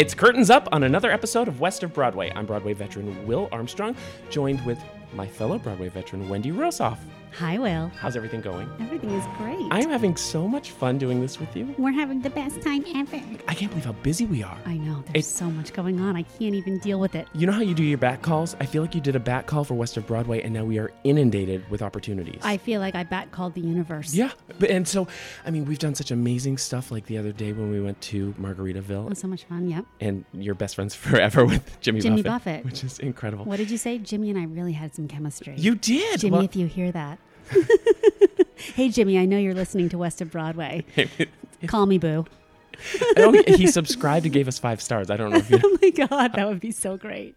It's curtains up on another episode of West of Broadway. I'm Broadway veteran Will Armstrong, joined with my fellow Broadway veteran Wendy Rosoff. Hi, Will. How's everything going? Everything is great. I am having so much fun doing this with you. We're having the best time ever. I can't believe how busy we are. I know. There's so much going on. I can't even deal with it. You know how you do your back calls? I feel like you did a back call for West of Broadway, and now we are inundated with opportunities. I feel like I bat called the universe. yeah, but, and so I mean, we've done such amazing stuff. Like the other day when we went to Margaritaville. It was so much fun. Yep. and you're best friends forever with Jimmy, Jimmy Buffett, Buffett. which is incredible. What did you say? Jimmy and I really had some chemistry. You did. Jimmy, Well- if you hear that. hey, Jimmy, I know you're listening to West of Broadway. Call me boo. he subscribed and gave us five stars. I don't know if you Oh my God, that would be so great.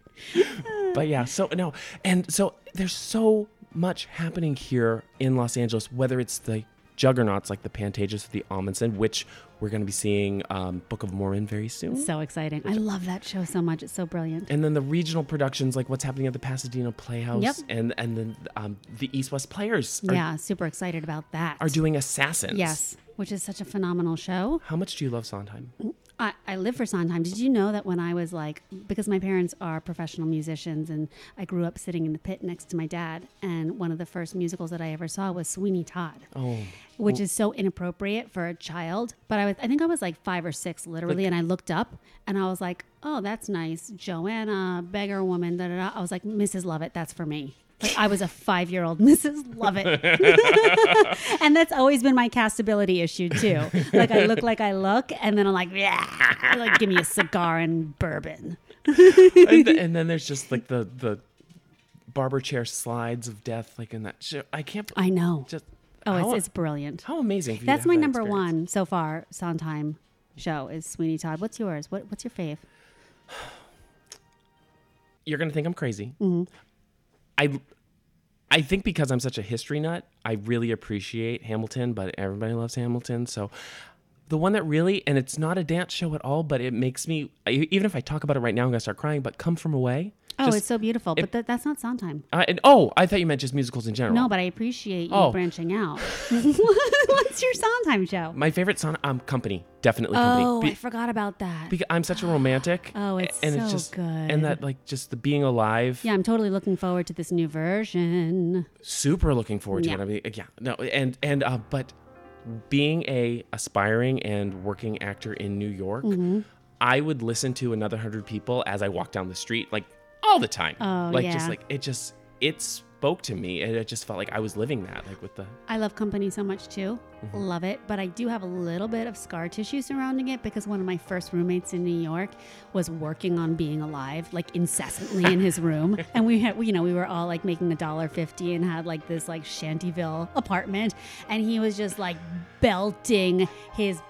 but yeah so no and so there's so much happening here in los angeles whether it's the juggernauts like the pantages of the Ahmanson which we're going to be seeing um, book of mormon very soon So exciting. I love that show so much. It's so brilliant. and then the regional productions like what's happening at the pasadena playhouse Yep. and and then um, the east west players are, yeah, super excited about that. are doing assassins Yes, which is such a phenomenal show. how much do you love sondheim I, I live for Sondheim. Did you know that when I was like, because my parents are professional musicians and I grew up sitting in the pit next to my dad, and one of the first musicals that I ever saw was Sweeney Todd. Oh. Which is so inappropriate for a child. But I was, I think I was like five or six literally, and I looked up and I was like, oh, that's nice. Joanna, beggar woman, da da da. I was like, Mrs. Lovett, that's for me. Like I was a five year old Mrs. Lovett. and that's always been my castability issue too. Like I look like I look, and then I'm like, yeah, like give me a cigar and bourbon. and, th- and then there's just like the the barber chair slides of death like in that show i can't I know. just Oh, how, it's, it's brilliant. how amazing for you to That's my that number experience. one so far. Sondheim show is Sweeney Todd. What's yours? What What's your fave? you're gonna think I'm crazy. Mm-hmm. I I think because I'm such a history nut, I really appreciate Hamilton, but everybody loves Hamilton. So the one that really, and it's not a dance show at all, but it makes me even if I talk about it right now, I'm gonna start crying. But Come From Away. Oh, just- it's so beautiful. it- but that, that's not Sondheim. I, and- oh, I thought you meant just musicals in general. No, but I appreciate you Oh. branching out. What's your Sondheim show? my favorite song, um, Company, definitely Oh, Company. I forgot about that. because I'm such a romantic. Oh, it's and it's so just good. and that like just the being alive. yeah, I'm totally looking forward to this new version. super looking forward to Yeah. it. I mean, yeah, no, and and uh, but being a aspiring and working actor in New York, Mm-hmm. I would listen to another hundred people as I walk down the street, like all the time. Oh, like yeah. just like it just it spoke to me, and it just felt like I was living that, like with the I love company so much too. Mm-hmm. Love it. But I do have a little bit of scar tissue surrounding it because one of my first roommates in New York was working on being alive, like incessantly in his room. And we had, you know, we were all like making a dollar fifty and had like this like Shantyville apartment. And he was just like belting his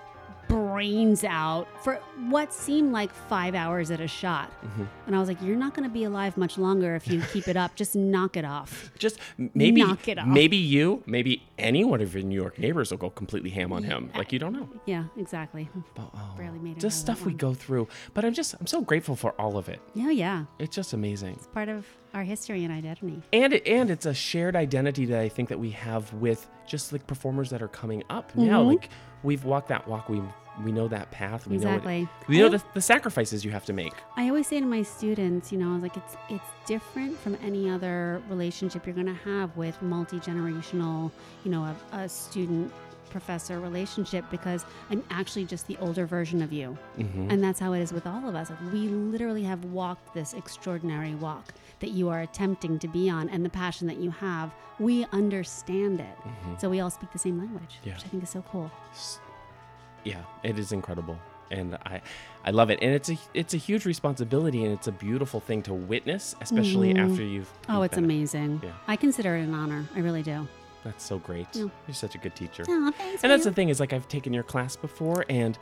brains out for what seemed like five hours at a shot. Mm-hmm. And I was like, you're not going to be alive much longer if you keep it up. Just knock it off. just maybe Knock it off. maybe you, maybe any one of your New York neighbors will go completely ham on him. Like you don't know. Yeah, exactly. But, oh, Barely made it Just out of that stuff we go through. But I'm just I'm so grateful for all of it. Yeah, yeah. It's just amazing. It's part of our history and identity. and it, and it's a shared identity that I think that we have with just like performers that are coming up now. Mm-hmm. Like we've walked that walk. We've we know that path. We Exactly. know we know I- the, the sacrifices you have to make. I always say to my students, you know, I was like it's it's different from any other relationship you're going to have with multi generational, you know, a, a student professor relationship because I'm actually just the older version of you, mm-hmm. and that's how it is with all of us. Like, we literally have walked this extraordinary walk that you are attempting to be on, and the passion that you have, we understand it. Mm-hmm. So we all speak the same language, Yeah. which I think is so cool. yeah it is incredible and i i love it and it's a it's a huge responsibility and it's a beautiful thing to witness especially mm-hmm. after you've Oh, you've it's been- amazing. Yeah. I consider it an honor. I really do. That's so great Yeah. you're such a good teacher Oh, thanks. and that's the thing is like i've taken your class before and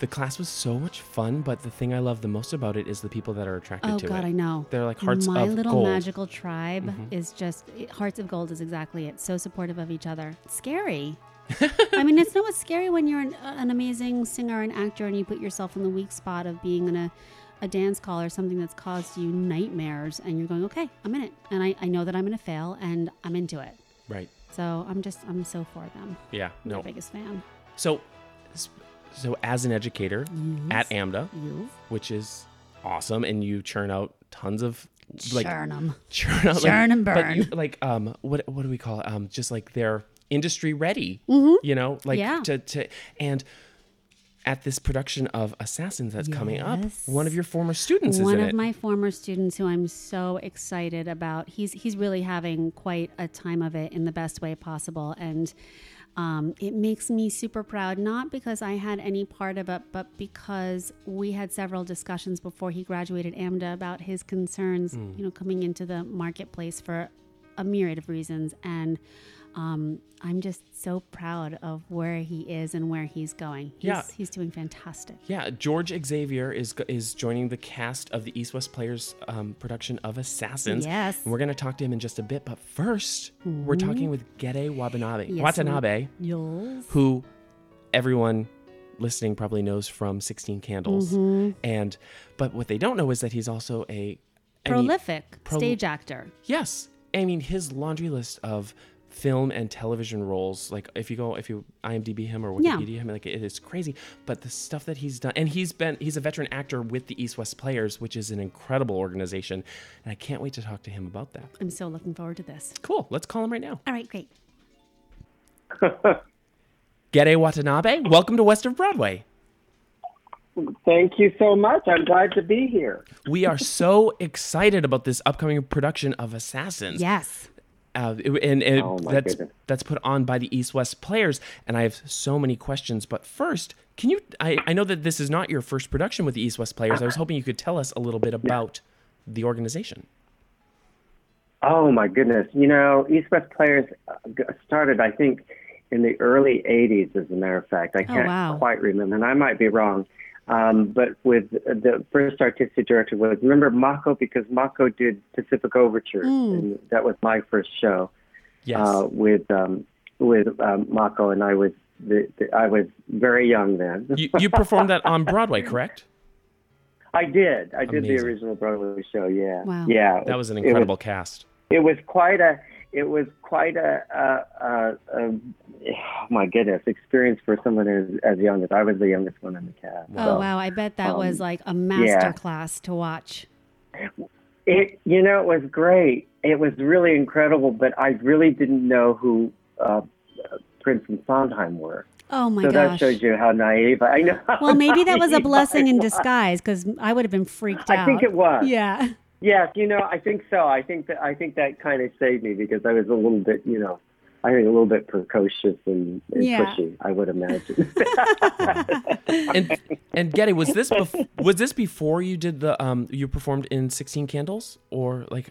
the class was so much fun but the thing i love the most about it is the people that are attracted Oh to God, it Oh God, I know. they're like hearts My of gold Mm-hmm. magical tribe is just hearts of gold is exactly it. So supportive of each other. It's scary. I mean, it's not what's scary when you're an, an amazing singer and actor and you put yourself in the weak spot of being in a, a dance call or something that's caused you nightmares and you're going, okay, I'm in it. And I, I know that I'm going to fail and I'm into it. right So I'm just, I'm so for them. yeah I'm no biggest fan. so so as an educator at amda You? which is awesome and you churn out tons of like Churn 'em. churn out Churn and but you, burn. like um what what do we call it um just like they're industry ready you know like Mm-hmm. Yeah. to to and at this production of assassins that's coming up one of your former students one of it my former students who I'm so excited about. He's he's really having quite a time of it in the best way possible, and um, it makes me super proud. Not because I had any part of it, but because we had several discussions before he graduated AMDA about his concerns, Hmm. you know, coming into the marketplace for a myriad of reasons, and. Um, I'm just so proud of where he is and where he's going. He's, Yeah. he's doing fantastic. yeah george xavier is is joining the cast of the east west players um, production of assassins Yes. and we're going to talk to him in just a bit but 1st we're talking with Gedde watanabe Yes, watanabe Yes. who everyone listening probably knows from 16 candles Mm-hmm. and but what they don't know is that he's also a I mean, prolific pro- stage actor. yes i mean his laundry list of film and television roles like if you go if you imdb him or Yeah. wikipedia him like it is crazy but the stuff that he's done and he's been he's a veteran actor with the east west players which is an incredible organization and i can't wait to talk to him about that I'm so looking forward to this. cool let's call him right now All right, great. Gedde watanabe welcome to west of broadway Thank you so much. I'm glad to be here. We are so excited about this upcoming production of Assassins. Yes. Uh, and and Oh, that's goodness. that's put on by the East West Players, and I have so many questions. But first, can you? I, I know that this is not your first production with the East West Players. I was hoping you could tell us a little bit about the organization. Oh my goodness! You know, East West Players uh, started, I think, in the early '80s. As a matter of fact, I can't wow. quite remember, and I might be wrong. Um, but with the first artistic director was remember Mako because Mako did Pacific Overture, and that was my first show Yes. uh, with um, with um, Mako, and I was the, the, I was very young then. you, you performed that on Broadway, correct? I did. I did the original Broadway show. Yeah. Wow. Yeah. That was an It incredible cast. it was quite a it was quite a, a, a, a oh my goodness experience for someone as, as young as I was the youngest one in the cast. Oh So wow, I bet that was um, like a master class to watch. It you know it was great. It was really incredible, but I really didn't know who uh, Prince and Sondheim were. Oh my god. so that shows you how naive I know. Well, maybe that was a blessing in disguise because I would have been freaked out. I think it was. Yeah. Yes, you know, I think so. I think that I think that kind of saved me because I was a little bit, you know, I think a little bit precocious and, and Yeah. pushy. I would imagine. And and Gedde, was this bef- was this before you did the um you performed in Sixteen Candles or like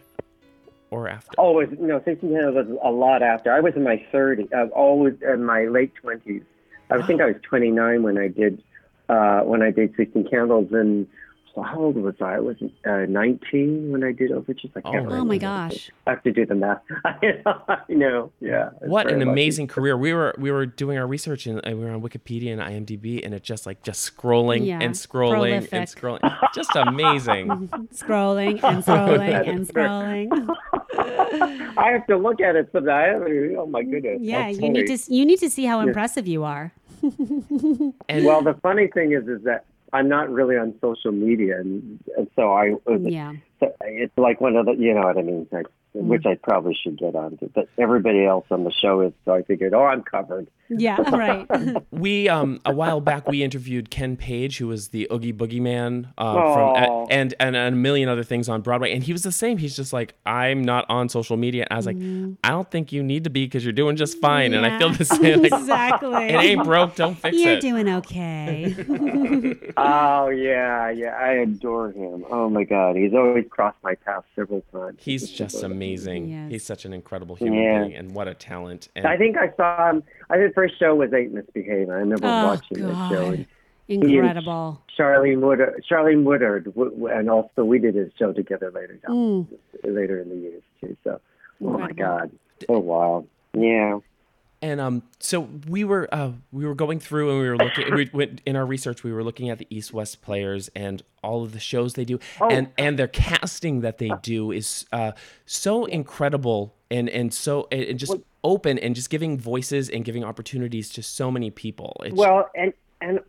or after? oh, it was, no, 16 Candles was a lot after. I was in my 30s, uh, always in my late 20s. I think I was 29 when I did uh, when I did 16 Candles, and so how old was I? I was uh, 19 when I did Overtures. I can't Oh, remember. Oh my gosh. I have to do the math. I know. Yeah. What very an lucky. amazing career! We were we were doing our research and and we were on Wikipedia and IMDb, and it just like just scrolling Yeah, and scrolling and scrolling, just amazing. Scrolling and scrolling and scrolling. I have to look at it sometime. Oh my goodness. Yeah, you need to you need to see how impressive you are. And Well, the funny thing is, is that I'm not really on social media, and, and so I was. Yeah. so It's like one of the, you know what I mean, like, which I probably should get onto. But everybody else on the show is, so I figured, oh, I'm covered. Yeah. Right. we um a while back we interviewed Ken Page, who was the Oogie Boogie Man uh, from and, and and a million other things on Broadway, and he was the same. He's just like, I'm not on social media. I was like, I don't think you need to be because you're doing just fine, and I feel the same. Like, exactly. it ain't broke, don't fix it. You're doing okay. Oh yeah, yeah, I adore him. Oh my God, he's always crossed my path several times. He's just amazing. Yes. He's such an incredible human Yeah. being, and what a talent. And I think I saw him. I think the first show was Ain't Misbehavin'. I remember oh watching that show. God. And Incredible. Charlaine Woodard, Charlaine Woodard, w- w- and also we did his show together later down, mm. later in the years too. So, oh my Incredible. God, oh, so wild. Yeah. And um, so we were uh, we were going through and we were looking we went, in our research. We were looking at the East West players and all of the shows they do, and and their casting that they do is uh, so incredible and and so and and just open and just giving voices and giving opportunities to so many people. It's, Well, and and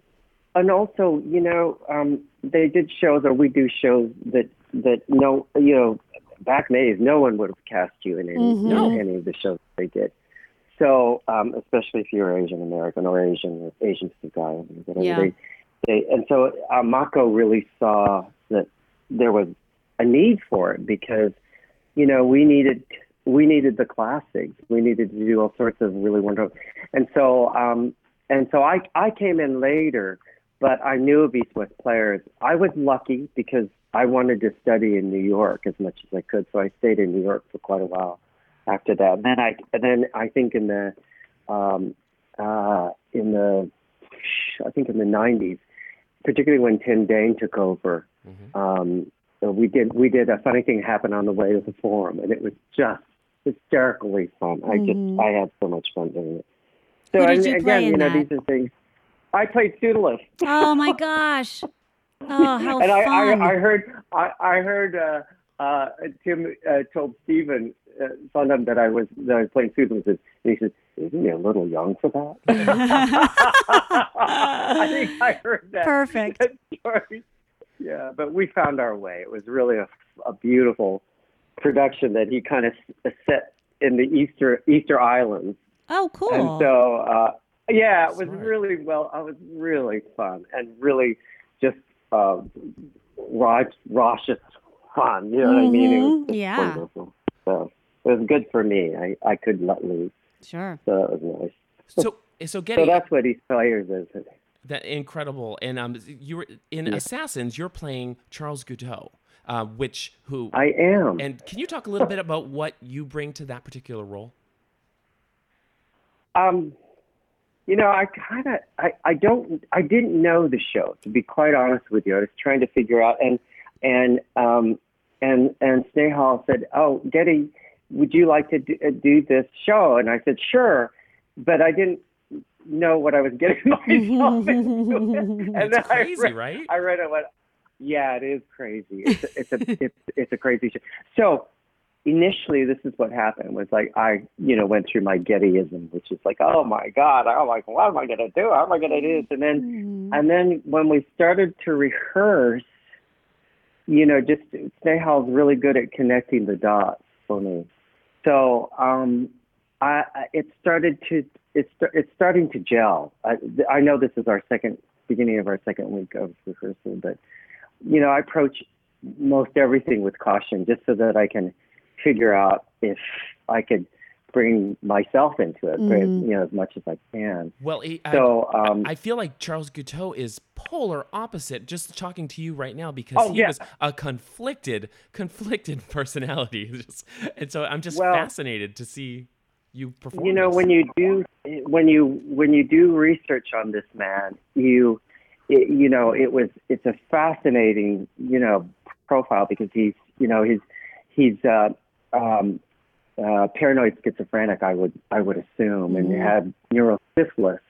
and also, you know, um, they did shows, or we do shows that that no, you know, back in the days, no one would have cast you in any in any of the shows they did. So, um, especially if you're Asian American or Asian or Asian whatever Yeah. they, they, and so uh, Mako really saw that there was a need for it because, you know, we needed we needed the classics. We needed to do all sorts of really wonderful, and so um, and so I I came in later, but I knew of East West players. I was lucky because I wanted to study in New York as much as I could, so I stayed in New York for quite a while after that. And then I and then I think in the um, uh, in the I think in the '90s, particularly when Tim Dang took over, um, so we did we did a funny thing happen on the way to the forum, and it was just hysterically fun. I just I had so much fun doing it. So Who did and you again, play in you know, that? these are things. I played Pseudolus. Oh my gosh. Oh, how and I, I. I heard, I, I heard uh, uh, Tim uh, told Stephen uh, Sondheim that I was that I was playing Pseudolus, and he said, "Isn't he a little young for that?" I think I heard that. Perfect. that. Yeah, but we found our way. It was really a, a beautiful production that he kind of set in the Easter Easter Islands. oh, cool. And so, uh, yeah, it was Smart. really well. It was really fun and really just uh, raw, raucous fun. You know what I mean? It was Mhm, yeah. wonderful. So it was good for me. I I couldn't let loose. sure. So it was nice. so so So getting that's what East Players is. that incredible. And um, you were in Assassins. You're playing Charles Guiteau, uh, which who I am. And can you talk a little bit about what you bring to that particular role? Um, you know, I kind of, I, I don't, I didn't know the show to be quite honest with you. I was trying to figure out, and and um, and and Snehal said, "Oh, Gedde, would you like to do, uh, do this show?" And I said, "Sure," but I didn't know what I was getting myself into. and It's then crazy, I read, right? I read it. Went, yeah, it is crazy. It's a, it's a it's it's a crazy show. So initially this is what happened was like I, you know, went through my Gettyism, which is like, oh my God, I'm like, what am I gonna do? How am I gonna do this? And then and then when we started to rehearse, you know, just Snehal's really good at connecting the dots for me. So um I, I it started to it's it's starting to gel. I, I know this is our second beginning of our second week of rehearsal, but you know, I approach most everything with caution just so that I can figure out if I could bring myself into it, but, you know, as much as I can. Well, he- I, So, um, I feel like Charles Guiteau is polar opposite. Just talking to you right now because Oh, he yeah. was a conflicted, conflicted personality, Just- and so I'm just Well- fascinated to see you perform. you know this. when you do when you when you do research on this man you it, you know it was it's a fascinating you know profile because he's you know he's he's uh um uh paranoid schizophrenic i would i would assume and he had neurosyphilis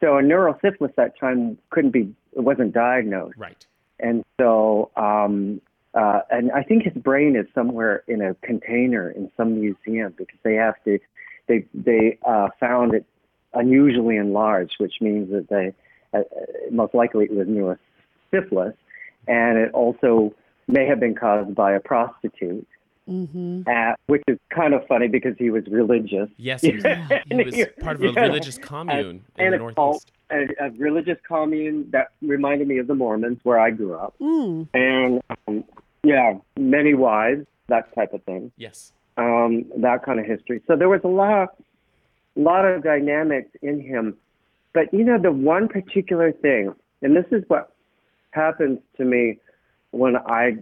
so a neurosyphilis that time couldn't be it wasn't diagnosed right. and so um uh and i think his brain is somewhere in a container in some museum because they have to they they uh found it unusually enlarged, which means that they uh, uh, most likely it was neurosyphilis, and it also may have been caused by a prostitute. Mm-hmm. Uh, which is kind of funny because he was religious. Yes, he was, he was part of a Yeah. religious commune in and the a Northeast. cult, a, a religious commune that reminded me of the Mormons where I grew up. Mm. And um, yeah, many wives, that type of thing, Yes. um, that kind of history. So there was a lot, lot of dynamics in him. But you know, the one particular thing, and this is what happens to me when I,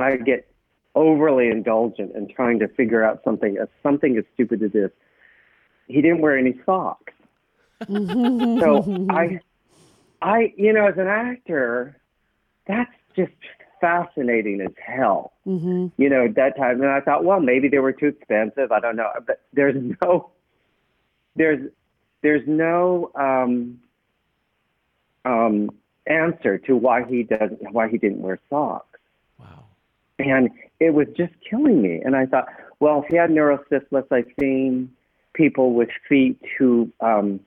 I get overly indulgent in trying to figure out something as something as stupid as this. He didn't wear any socks. so I, I, you know, as an actor, that's just fascinating as hell. Mm-hmm. You know, at that time, and I thought, well, maybe they were too expensive. I don't know, but there's no, there's, there's no um, um, answer to why he doesn't, why he didn't wear socks Wow. and it was just killing me. And I thought, well, if he had neurosyphilis, I've seen people with feet who um,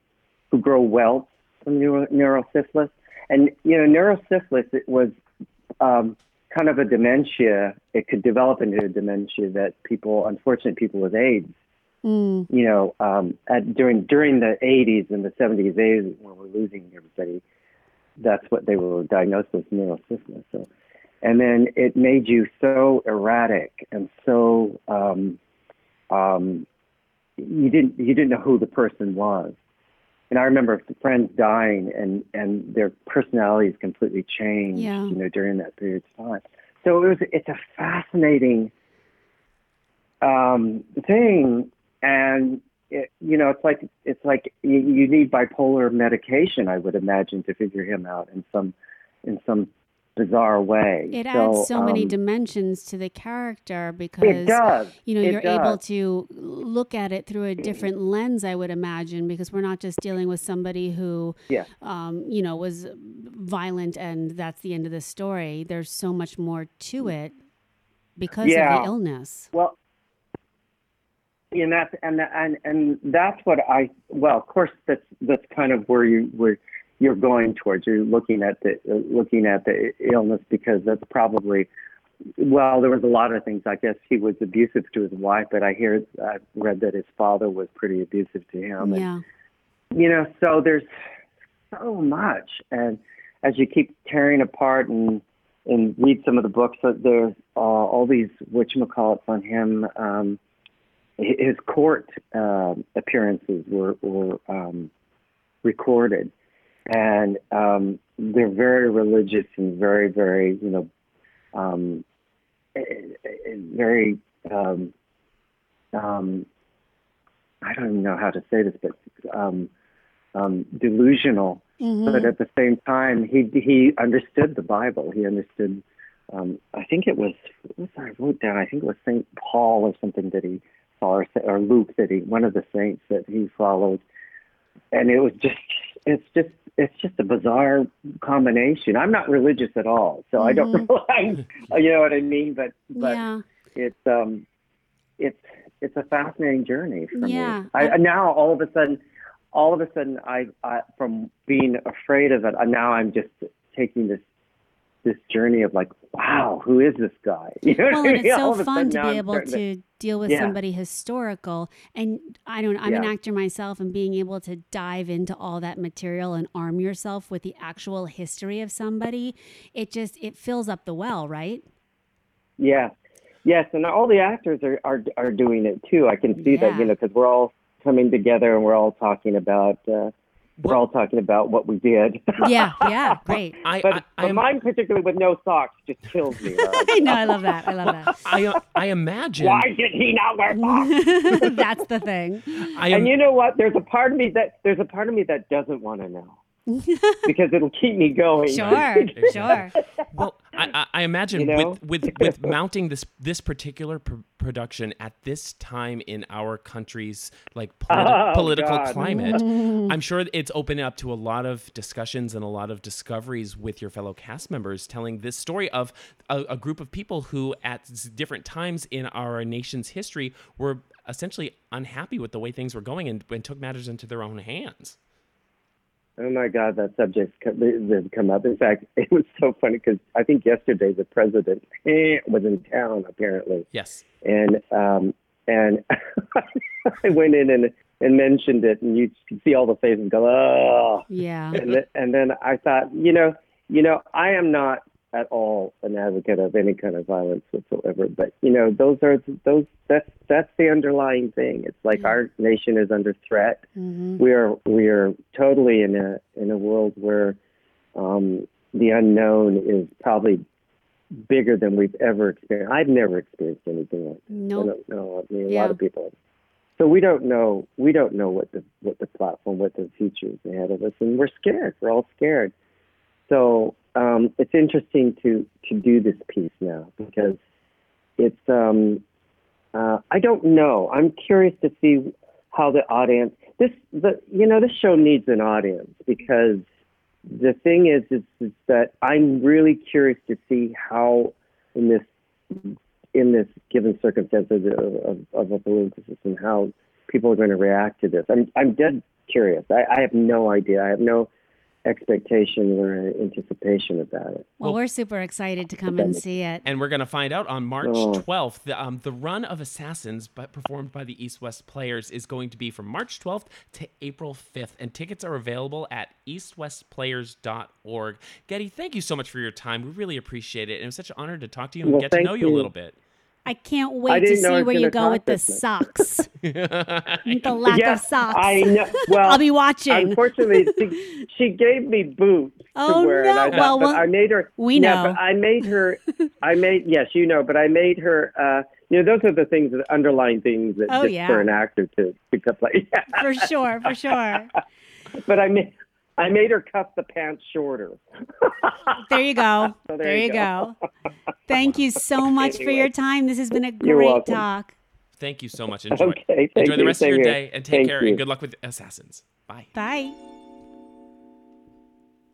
who grow welts from neuro- neurosyphilis, and you know, neurosyphilis it was um, kind of a dementia. It could develop into a dementia that people, unfortunate people with AIDS, Mm. you know, um, at, during during the 80s and the 70s, 80s when we're losing everybody, that's what they were diagnosed with neurosyphilis. So, and then it made you so erratic and so um, um, you didn't you didn't know who the person was. And I remember friends dying and and their personalities completely changed, Yeah. you know, during that period of time. So it was it's a fascinating um, thing, and it, you know, it's like it's like you, you need bipolar medication, I would imagine, to figure him out in some in some bizarre way. It adds so many um, dimensions to the character because does. you know you're able to look at it through a different lens. I would imagine because we're not just dealing with somebody who, Yeah. um, you know, was violent and that's the end of the story. There's so much more to it because of the illness. Well, and that's and and and that's what I well, of course, that's that's kind of where you where you're going towards. You're looking at the uh, looking at the illness because that's probably well, there was a lot of things. I guess he was abusive to his wife, but I hear I read that his father was pretty abusive to him. And, Yeah. you know, so there's so much, and as you keep tearing apart and and read some of the books, that there's uh, all these whatchamacallits on him. Um, his court uh, appearances were were um, recorded, and um, they're very religious and very very you know um, very um, um, I don't even know how to say this, but um, um, delusional. Mm-hmm. But at the same time, he he understood the Bible. He understood. Um, I think it was what was I wrote down. I think it was Saint Paul or something that he saw, or, or Luke that he one of the saints that he followed, and it was just it's just it's just a bizarre combination. I'm not religious at all, so I don't realize you know what I mean. But but yeah. it's um it's it's a fascinating journey for Yeah. me. I, now all of a sudden, all of a sudden, I, I from being afraid of it, now I'm just taking this this journey of like, wow, who is this guy? You know Well, I and mean? it's so fun to be I'm able starting to deal with Yeah. somebody historical. And I don't. I'm an actor myself, and being able to dive into all that material and arm yourself with the actual history of somebody, it just it fills up the well, right? Yeah, yes, and all the actors are are, are doing it too. I can see that you know because we're all coming together and we're all talking about uh, we're all talking about what we did. Yeah, yeah, great. I, but I, I but mine particularly with no socks just kills me. I know. I love that. I love that. I, I imagine. Why did he not wear socks? That's the thing. Am, and you know what? There's a part of me that there's a part of me that doesn't want to know because it'll keep me going. Sure, sure. well, I, I, I imagine You know? with, with with mounting this this particular pr- production at this time in our country's like politi- Oh, political God. climate, I'm sure it's opened up to a lot of discussions and a lot of discoveries with your fellow cast members, telling this story of a, a group of people who, at different times in our nation's history, were essentially unhappy with the way things were going and, and took matters into their own hands. Oh my God, that subject's come, has come up. In fact, it was so funny because I think yesterday the president was in town apparently, Yes. and um, and I went in and and mentioned it, and you could see all the faces go, oh, Yeah. and then, and then I thought, you know, you know, I am not at all an advocate of any kind of violence whatsoever, but you know, those are those that's that's the underlying thing. It's like our nation is under threat. We are we are totally in a in a world where um, the unknown is probably bigger than we've ever experienced. I've never experienced anything like this. Nope. I don't know. I mean, a Yeah. lot of people. So we don't know. We don't know what the what the platform, what the future is ahead of us, and we're scared. We're all scared. So um, it's interesting to to do this piece now because it's. Um, uh, I don't know. I'm curious to see how the audience. This the you know this show needs an audience because the thing is is, is that I'm really curious to see how in this in this given circumstance of, of, of a political system how people are going to react to this. I'm I'm dead curious. I, I have no idea. I have no expectation or anticipation about it. Well, we're super excited to come and see it. And we're going to find out on March Oh. 12th. The, um, the run of Assassins, but performed by the East West Players, is going to be from March 12th to April 5th. And tickets are available at eastwestplayers.org. Gedde, thank you so much for your time. We really appreciate it. And it was such an honor to talk to you and Well, get to know you a little bit. I can't wait to didn't know I see where you go with the this much. socks. the lack yeah, of socks. I know. Well, I'll be watching. Unfortunately, she, she gave me boots Oh, to wear, and no. I Well, but well, I made her. we yeah, know. but I made her. I made yes, you know, but I made her. uh You know, those are the things, the underlying things that Oh, just yeah. for an actor to to cut play. for sure, for sure. but I made I made her cut the pants shorter. There you go. So there, there you you go. go. Thank you so much for your time. This has been a great talk. Thank you so much. Enjoy, Okay, thank enjoy the you. rest of your here. day and take Thank care you. and good luck with Assassins. Bye. Bye.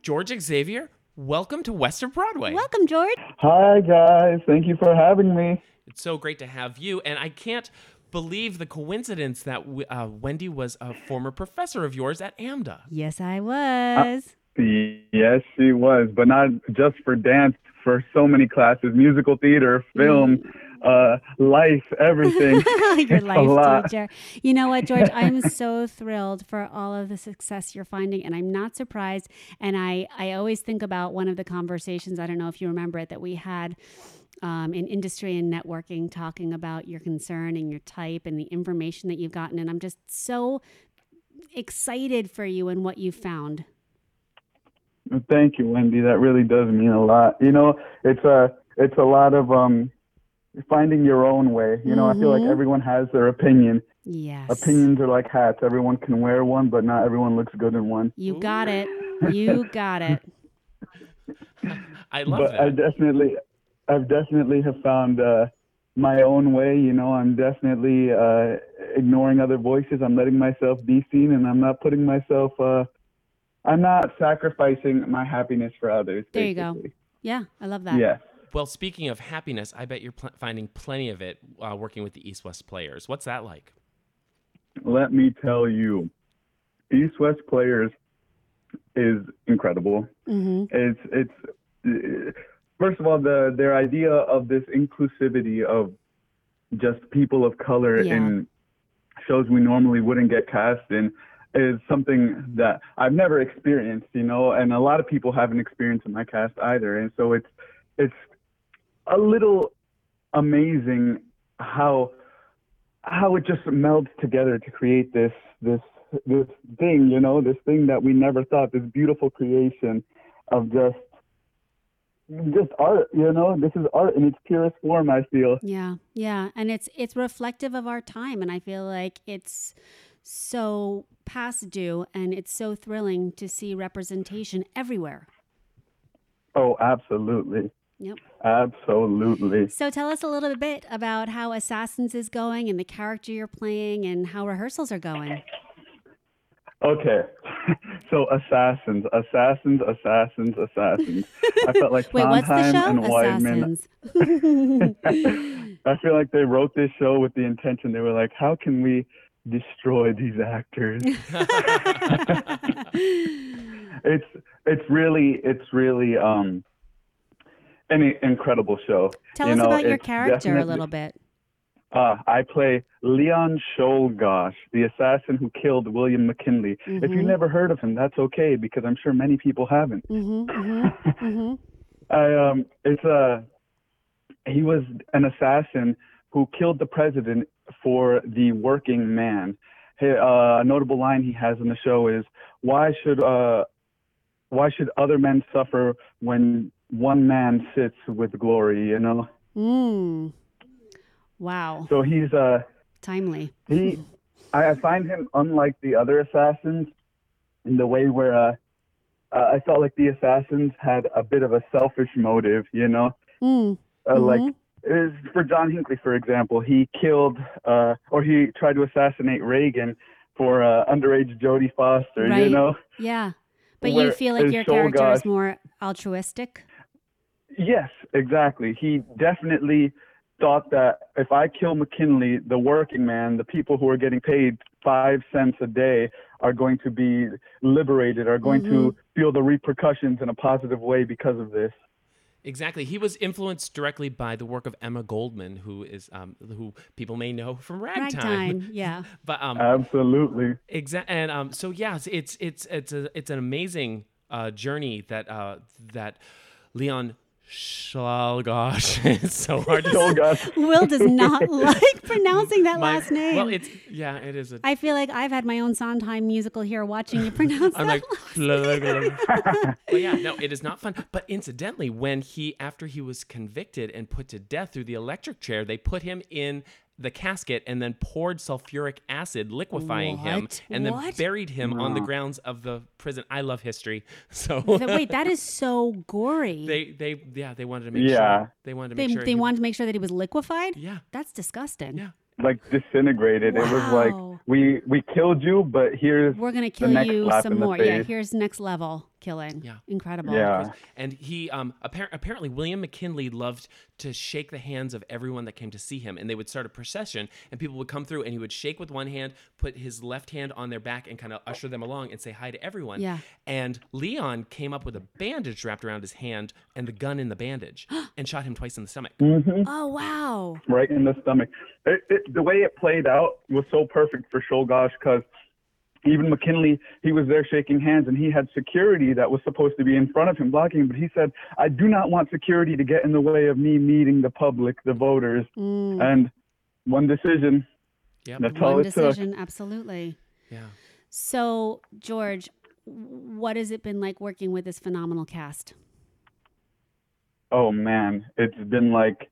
George Xavier, welcome to West of Broadway. Welcome, George. Hi, guys. Thank you for having me. It's so great to have you. And I can't believe the coincidence that w- uh, Wendy was a former professor of yours at AMDA. Yes, I was. Yes, she was, but not just for dance, for so many classes musical theater, film, uh, life, everything. your life lot. teacher. You know what, George? I'm so thrilled for all of the success you're finding, and I'm not surprised. And I, I always think about one of the conversations. I don't know if you remember it that we had um, in industry and networking, talking about your concern and your type and the information that you've gotten. And I'm just so excited for you and what you found. Thank you, Wendy. That really does mean a lot. You know, it's a it's a lot of um finding your own way. You know, I feel like Mhm. everyone has their opinion. Yes. Opinions are like hats. Everyone can wear one, but not everyone looks good in one. You got it. You got it. I love but that. I definitely, I've definitely have found uh, my own way. You know, I'm definitely uh, ignoring other voices. I'm letting myself be seen, and I'm not putting myself. Uh, I'm not sacrificing my happiness for others. There you go. Yeah, I love that. Yeah. well, speaking of happiness, I bet you're pl- finding plenty of it uh, working with the East West players. What's that like? Let me tell you, East West Players is incredible. hmm It's it's uh, first of all the their idea of this inclusivity of just people of color Yeah. in shows we normally wouldn't get cast in is something that I've never experienced, you know, and a lot of people haven't experienced in my cast either. And so it's it's a little amazing how how it just melds together to create this this this thing, you know, this thing that we never thought, this beautiful creation of just just art, you know. This is art in its purest form, I feel. Yeah, yeah, and it's it's reflective of our time, and I feel like it's so past due, and it's so thrilling to see representation everywhere. Oh, absolutely. Yep. Absolutely. So tell us a little bit about how Assassins is going, and the character you're playing, and how rehearsals are going. Okay. So assassins, assassins, assassins, assassins. I felt like Wait, Sondheim and Weidman. I feel like they wrote this show with the intention. They were like, how can we destroy these actors? it's it's really it's really um an incredible show. Tell You us know, about your character a little bit. Uh, I play Leon Czolgosz, the assassin who killed William McKinley. If Mm-hmm. you've never heard of him, that's okay because I'm sure many people haven't. Mm-hmm, mm-hmm, mm-hmm. I um, it's a he was an assassin who killed the president for the working man. He, uh, a notable line he has in the show is, "Why should uh, why should other men suffer when one man sits with glory?" You know. Mm. Wow. So he's uh Timely. he I, find him unlike the other assassins in the way where uh, uh, I felt like the assassins had a bit of a selfish motive, you know, Mm. uh, like Mhm. is for John Hinckley, for example, he killed uh, or he tried to assassinate Reagan for uh, underage Jodie Foster, Right. you know. Yeah. But you feel like your character is more altruistic? Yes, exactly. He definitely thought that if I kill McKinley, the working man, the people who are getting paid five cents a day are going to be liberated, are going to feel the repercussions in a positive way because of this. Exactly. He was influenced directly by the work of Emma Goldman, who is um, who people may know from Ragtime. Ragtime. Yeah. But um, Absolutely. Exactly. and um, so yeah, it's it's it's it's, a, it's an amazing uh, journey that uh, that Leon Czolgosz. it's so hard to say. gosh. Will does not like pronouncing that My- last name. Well, it's yeah, it is. A, I feel like I've had my own Sondheim musical here watching you pronounce I'm that. like, but yeah, no, it is not fun. But incidentally, when he after he was convicted and put to death through the electric chair, they put him in the casket and then poured sulfuric acid, liquefying him, What? and then What? buried him on the grounds of the prison. I love history, so Wait, that is so gory. they they yeah they wanted to make Yeah. sure they wanted to they, make sure they he- wanted to make sure that he was liquefied? yeah That's disgusting. yeah Like disintegrated. It was like we we killed you, but here's We're going to kill you some more. Yeah, here's next level killing. Yeah. Incredible. Yeah. and he um appar- apparently William McKinley loved to shake the hands of everyone that came to see him and they would start a procession and people would come through and he would shake with one hand put his left hand on their back and kind of usher them along and say hi to everyone Yeah. and Leon came up with a bandage wrapped around his hand and the gun in the bandage and shot him twice in the stomach Oh, wow. right in the stomach. It, it, the way it played out was so perfect for Czolgosz because even McKinley, he was there shaking hands and he had security that was supposed to be in front of him blocking him. But he said, I do not want security to get in the way of me meeting the public, the voters. Mm. And one decision, Yep. that's all One it took. decision, absolutely. yeah So, George, what has it been like working with this phenomenal cast? Oh man, it's been like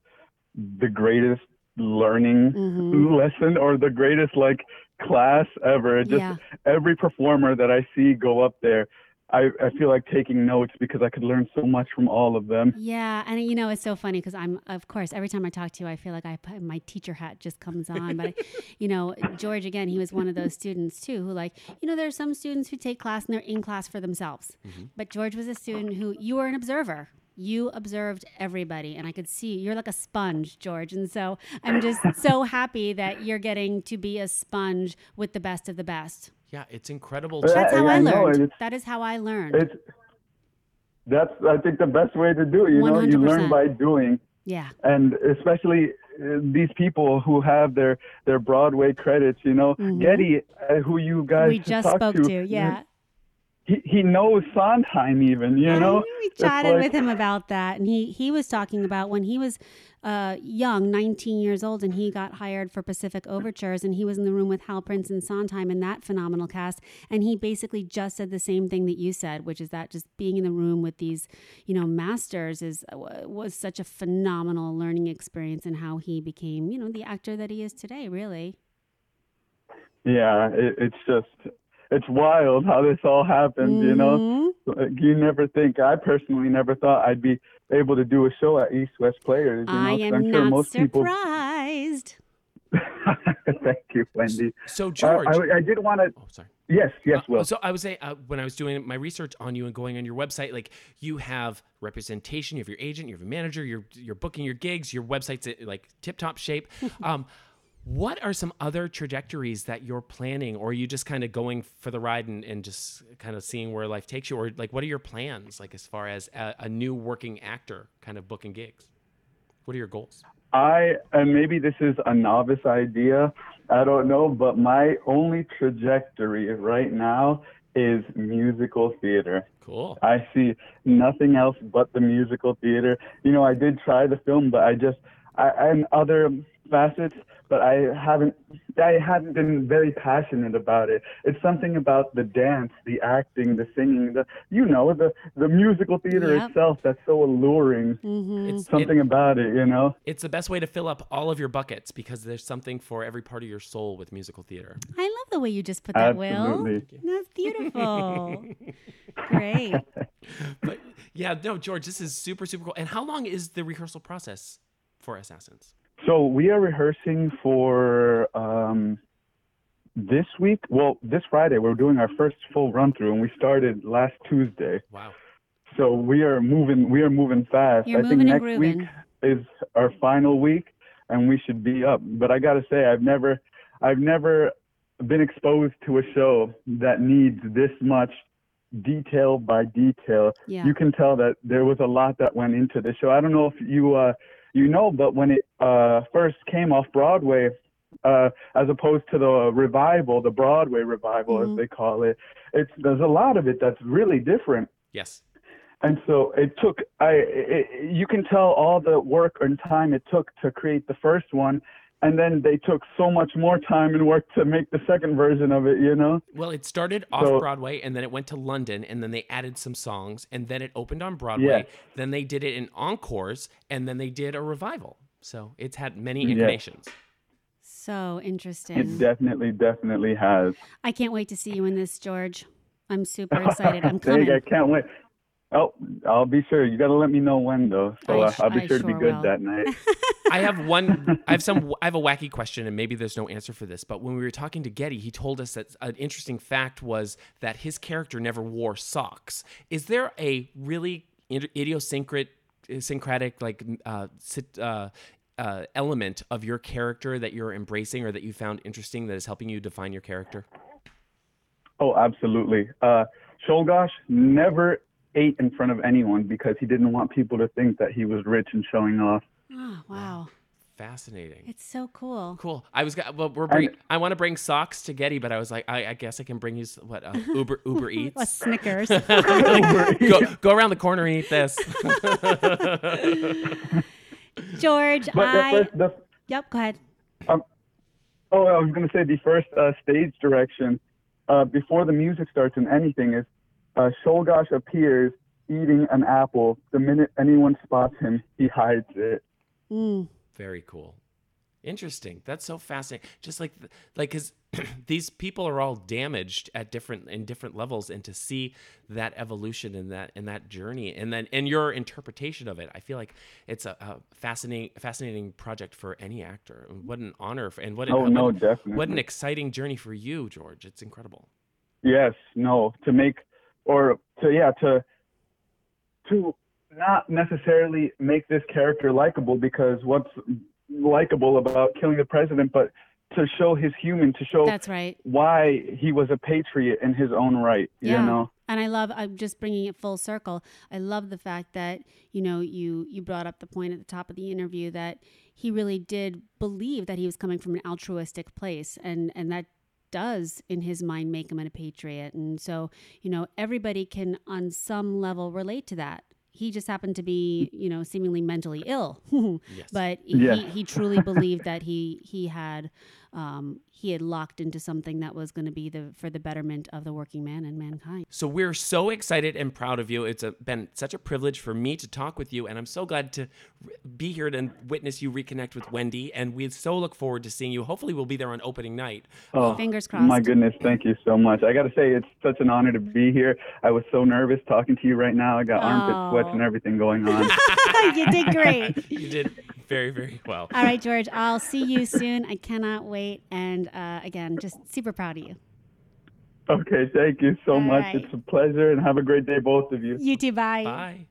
the greatest learning Mhm. lesson or the greatest like class ever. Just Yeah. every performer that I see go up there, I, I feel like taking notes because I could learn so much from all of them. Yeah, and you know it's so funny because I'm, of course, every time I talk to you, I feel like I put, my teacher hat just comes on. But you know, George again, he was one of those students too who, like, you know, there are some students who take class and they're in class for themselves. Mm-hmm. But George was a student who you were an observer. You observed everybody, and I could see you're like a sponge, George. And so I'm just so happy that you're getting to be a sponge with the best of the best. yeah it's incredible Yeah, That's how I I learned. it's- That is how I learned. That's I think the best way to do it. You know, you learn by doing, yeah. and especially uh, these people who have their their Broadway credits. You know, Gedde, uh, who you guys Mm-hmm. We just talked spoke to, yeah. He he knows Sondheim even. You I know, know, we chatted like- with him about that, and he he was talking about when he was uh, young, 19 years old, and he got hired for Pacific Overtures, and he was in the room with Hal Prince and Sondheim in that phenomenal cast, and he basically just said the same thing that you said, which is that just being in the room with these, you know, masters is was such a phenomenal learning experience, and how he became, you know, the actor that he is today. Really, Yeah, it, it's just it's wild how this all happened. You know, Mhm. Like, you never think. I personally never thought I'd be able to do a show at East West Players. You know, I 'cause am I'm sure not most people. surprised. Thank you, Wendy. So Uh, George, I, I did want to. oh sorry. Yes, yes, Uh, Will. So I was saying uh, when I was doing my research on you and going on your website, like you have representation, you have your agent, you have a manager, you're you're booking your gigs, your website's uh, like tip top shape. um, what are some other trajectories that you're planning, or are you just kind of going for the ride and, and just kind of seeing where life takes you, or like what are your plans, like as far as a, a new working actor, kind of booking gigs? What are your goals? I and maybe this is a novice idea. I don't know, but my only trajectory right now is musical theater. Cool. I see nothing else but the musical theater. You know, I did try the film, but I just I and other facets, but I haven't I haven't been very passionate about it. It's something about the dance, the acting, the singing, the you know, the the musical theater Yep. itself that's so alluring. Mm-hmm. It's Something it- about it, you know. it's the best way to fill up all of your buckets because there's something for every part of your soul with musical theater. I love the way you just put that, Will. That's beautiful. Great. But yeah, no, George, this is super, super cool. And how long is the rehearsal process for Assassins? So we are rehearsing for um, this week. Well, this Friday we're doing our first full run through, and we started last Tuesday. Wow. So we are moving. We are moving fast. You're I think moving and next week is our final week, and we should be up. But I gotta say, I've never, I've never been exposed to a show that needs this much detail by detail. Yeah. You can tell that there was a lot that went into this show. I don't know if you, uh, you know, but when it uh, first came off Broadway, uh, as opposed to the revival, the Broadway revival Mhm. as they call it, it's there's a lot of it that's really different. Yes. And so it took, I, it, you can tell all the work and time it took to create the first one. And then they took so much more time and work to make the second version of it, you know? Well, it started off So- Broadway and then it went to London and then they added some songs and then it opened on Broadway. Yes. Then they did it in encores and then they did a revival. So it's had many Yes. incarnations. So interesting. It definitely, definitely has. I can't wait to see you in this, George. I'm super excited. I'm Dang, coming. I can't wait. Oh, I'll be sure. You got to let me know when, though. So I uh, sh- I'll be I sure to be good will. that night. I have one. I have some. I have a wacky question, and maybe there's no answer for this. But when we were talking to Gedde, he told us that an interesting fact was that his character never wore socks. Is there a really id- idiosyncratic, like uh, sit, uh, uh, element of your character that you're embracing or that you found interesting that is helping you define your character? Oh, absolutely. Uh, Czolgosz never ate in front of anyone because he didn't want people to think that he was rich and showing off. Oh, wow. Fascinating. It's so cool. Cool. I was well. We're bring, I want to bring socks to Gedde, but I was like, I, I guess I can bring you s- what uh, Uber Uber A Eats. Snickers. Like, go go around the corner and eat this. George, But the I. first, the, Yep, go ahead. Um, oh, I was going to say the first uh, stage direction uh, before the music starts and anything is uh, Czolgosz appears eating an apple. The minute anyone spots him, he hides it. Mm. Very cool. Interesting. That's so fascinating. Just like like cuz these people are all damaged at different in different levels and to see that evolution and that and that journey and then and your interpretation of it. I feel like it's a, a fascinating fascinating project for any actor. What an honor for, and what an, Oh, no, what, definitely. what an exciting journey for you, George. It's incredible. Yes, no, to make or to yeah, to to not necessarily make this character likable because what's likable about killing the president, but to show his human, to show That's right. why he was a patriot in his own right, Yeah. you know. And I love I'm just bringing it full circle. I love the fact that, you know, you you brought up the point at the top of the interview that he really did believe that he was coming from an altruistic place and and that does in his mind make him a patriot. And so, you know, everybody can on some level relate to that. He just happened to be, you know, seemingly mentally ill. But Yes. he, he truly believed that he he had um, he had locked into something that was going to be the for the betterment of the working man and mankind. So we're so excited and proud of you. It's a, been such a privilege for me to talk with you, and I'm so glad to re- be here and witness you reconnect with Wendy. And we so look forward to seeing you. Hopefully, we'll be there on opening night. Oh, Fingers crossed. My goodness, thank you so much. I got to say, it's such an honor to be here. I was so nervous talking to you right now. I got armpit sweats and Oh. everything going on. you did great. You did very, very well. All right, George, I'll see you soon. I cannot wait. And uh, again, just super proud of you. Okay, thank you so All much. right. It's a pleasure, and have a great day, both of you. You too. Bye. Bye.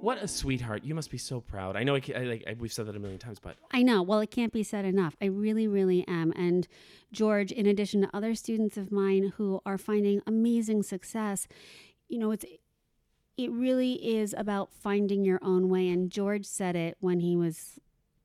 What a sweetheart! You must be so proud. I know I, ca- I, like I, we've said that a million times, but I know. Well, it can't be said enough. I really, really am. And George, in addition to other students of mine who are finding amazing success, you know, it's it really is about finding your own way. And George said it when he was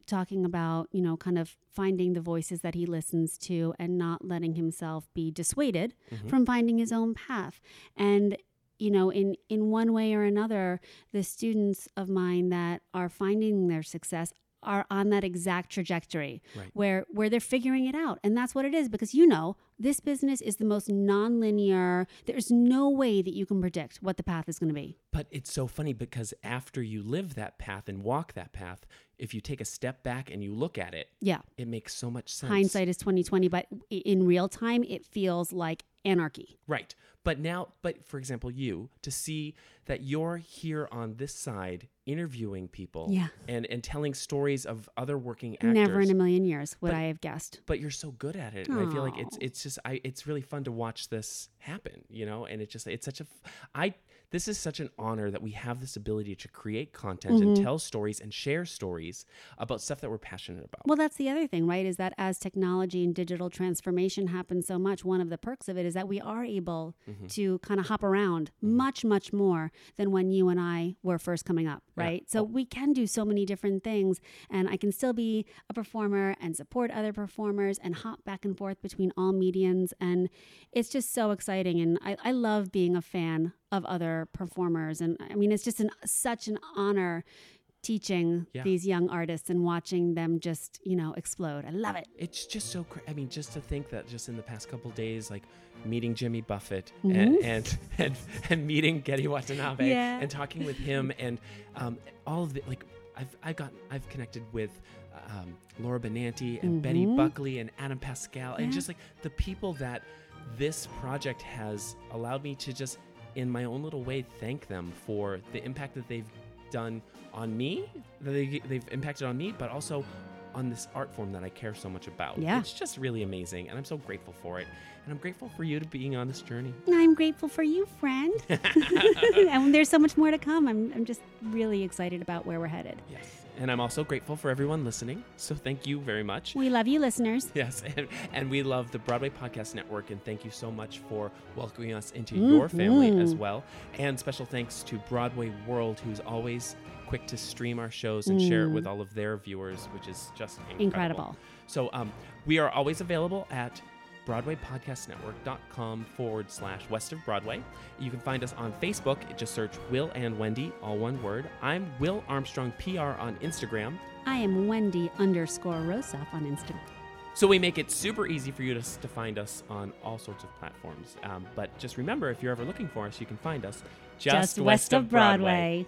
talking about, you know, kind of finding the voices that he listens to and not letting himself be dissuaded mm-hmm. from finding his own path. And you know, in in one way or another, the students of mine that are finding their success are on that exact trajectory Right. where where they're figuring it out and that's what it is because you know this business is the most nonlinear there's no way that you can predict what the path is going to be but it's so funny because after you live that path and walk that path, if you take a step back and you look at it, yeah it makes so much sense. hindsight is 2020 but in real time it feels like anarchy Right. But now, but for example, you to see that you're here on this side interviewing people Yeah. and, and telling stories of other working actors. never in a million years would But- i have guessed but you're so good at it and i feel like it's it's just i it's really fun to watch this happen you know and it just it's such a i this is such an honor that we have this ability to create content and Mm-hmm. tell stories and share stories about stuff that we're passionate about Well, that's the other thing, right? Is that as technology and digital transformation happens so much, one of the perks of it is that we are able Mm-hmm. Mm-hmm. to kind of hop around mm-hmm. much, much more than when you and I were first coming up, right? So we can do so many different things, and I can still be a performer and support other performers and hop back and forth between all mediums. And it's just so exciting. And I, I love being a fan of other performers. And I mean, it's just an, such an honor teaching Yeah. these young artists and watching them just, you know, explode. I love it. it's just so cra- i mean just to think that just in the past couple days like meeting jimmy buffett Mhm. and, and and and meeting gedde watanabe Yeah. and talking with him and um, all of the like i've i got i've connected with um, laura benanti and betty Mhm. buckley and adam pascal and just like the people that this project has allowed me to just in my own little way thank them for the impact that they've done on me that they, they've impacted on me but also on this art form that I care so much about. Yeah. It's just really amazing and I'm so grateful for it. And I'm grateful for you to being on this journey. I'm grateful for you, friend. and there's so much more to come. I'm, I'm just really excited about where we're headed. Yes. And I'm also grateful for everyone listening. So thank you very much. We love you, listeners. Yes, and, and we love the Broadway Podcast Network, and thank you so much for welcoming us into your family as well. And special thanks to Broadway World, who's always quick to stream our shows and share it with all of their viewers, which is just incredible. Incredible. So um, we are always available at BroadwayPodcastNetwork.com forward slash West of Broadway. You can find us on Facebook. Just search Will and Wendy, all one word. I'm Will Armstrong PR on Instagram. I am Wendy underscore Rosoff on Instagram. So we make it super easy for you to, to find us on all sorts of platforms. Um, but just remember, if you're ever looking for us, you can find us just, west of Broadway.